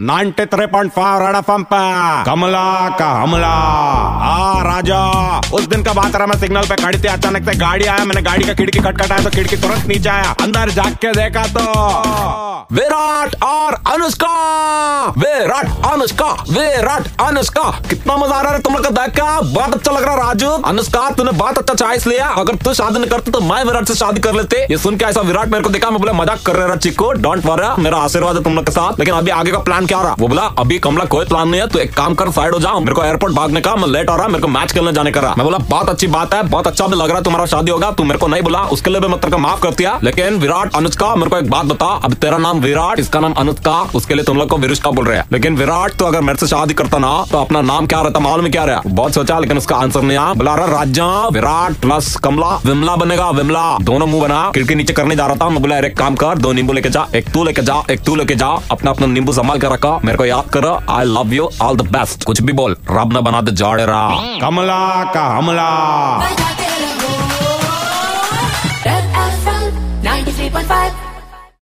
93.5 red FM पे। कमला का हमला। आ राजा। उस दिन का बात रहा, मैं सिग्नल पे खड़ी थी, अचानक से गाड़ी आया, मैंने गाड़ी का खिड़की खटखटाया तो खिड़की तुरंत नीचे आया, अंदर जाग के देखा तो। विराट और अनुष्का, विराट अनुष्का विराट, अनुष्का। कितना मज़ा आ रहा है तुम लोग देख के बहुत अच्छा लग रहा राजू। अनुष्का, तूने बहुत अच्छा चॉइस लिया। अगर तू शादी नहीं करती तो मैं विराट से शादी कर लेते। ये सुन के ऐसा विराट मेरे को देखा, मैं बोला, मज़ाक कर रहा चिको डोंट वरी मेरा आशीर्वाद है तुम लोग के साथ। लेकिन अभी आगे का प्लान क्या रहा? वो बोला, अभी कमला, कोई प्लान नहीं है तो एक काम कर साइड हो जाओ मेरे को एयरपोर्ट भागने का, मैं लेट हो रहा, मेरे को मैच खेलने जाने का रहा मैं बोला, बहुत अच्छी बात है, बहुत अच्छा लग रहा है, तुम्हारा शादी होगा, तू मेरे को नहीं बोला, उसके लिए मैं तेरे माफ़ कर दिया। लेकिन विराट अनुष्का, मेरे को एक बात बता, अब तेरा नाम विराट, इसका नाम अनुष्का, उसके लिए तुम लोग को विरुष्का बोल रहे हैं। लेकिन विराट तो अगर मेरे से शादी करता ना तो अपना नाम क्या रहता, मालूम क्या रहा? बहुत सोचा, लेकिन उसका आंसर नहीं आया। बुला रहा राजा, विराट प्लस कमला, विमला बनेगा, विमला। दोनों मुँह बना, खिड़की नीचे करने जा रहा था। मैं बोला एक काम कर, दो नींबू लेके जा, एक तू लेके जा, एक तू लेके जा अपना अपना नींबू संभाल कर रखा, मेरे को याद करो I love you all the best कुछ भी बोल, रब न बना दे, जाड़े रहा। कमला का हमला।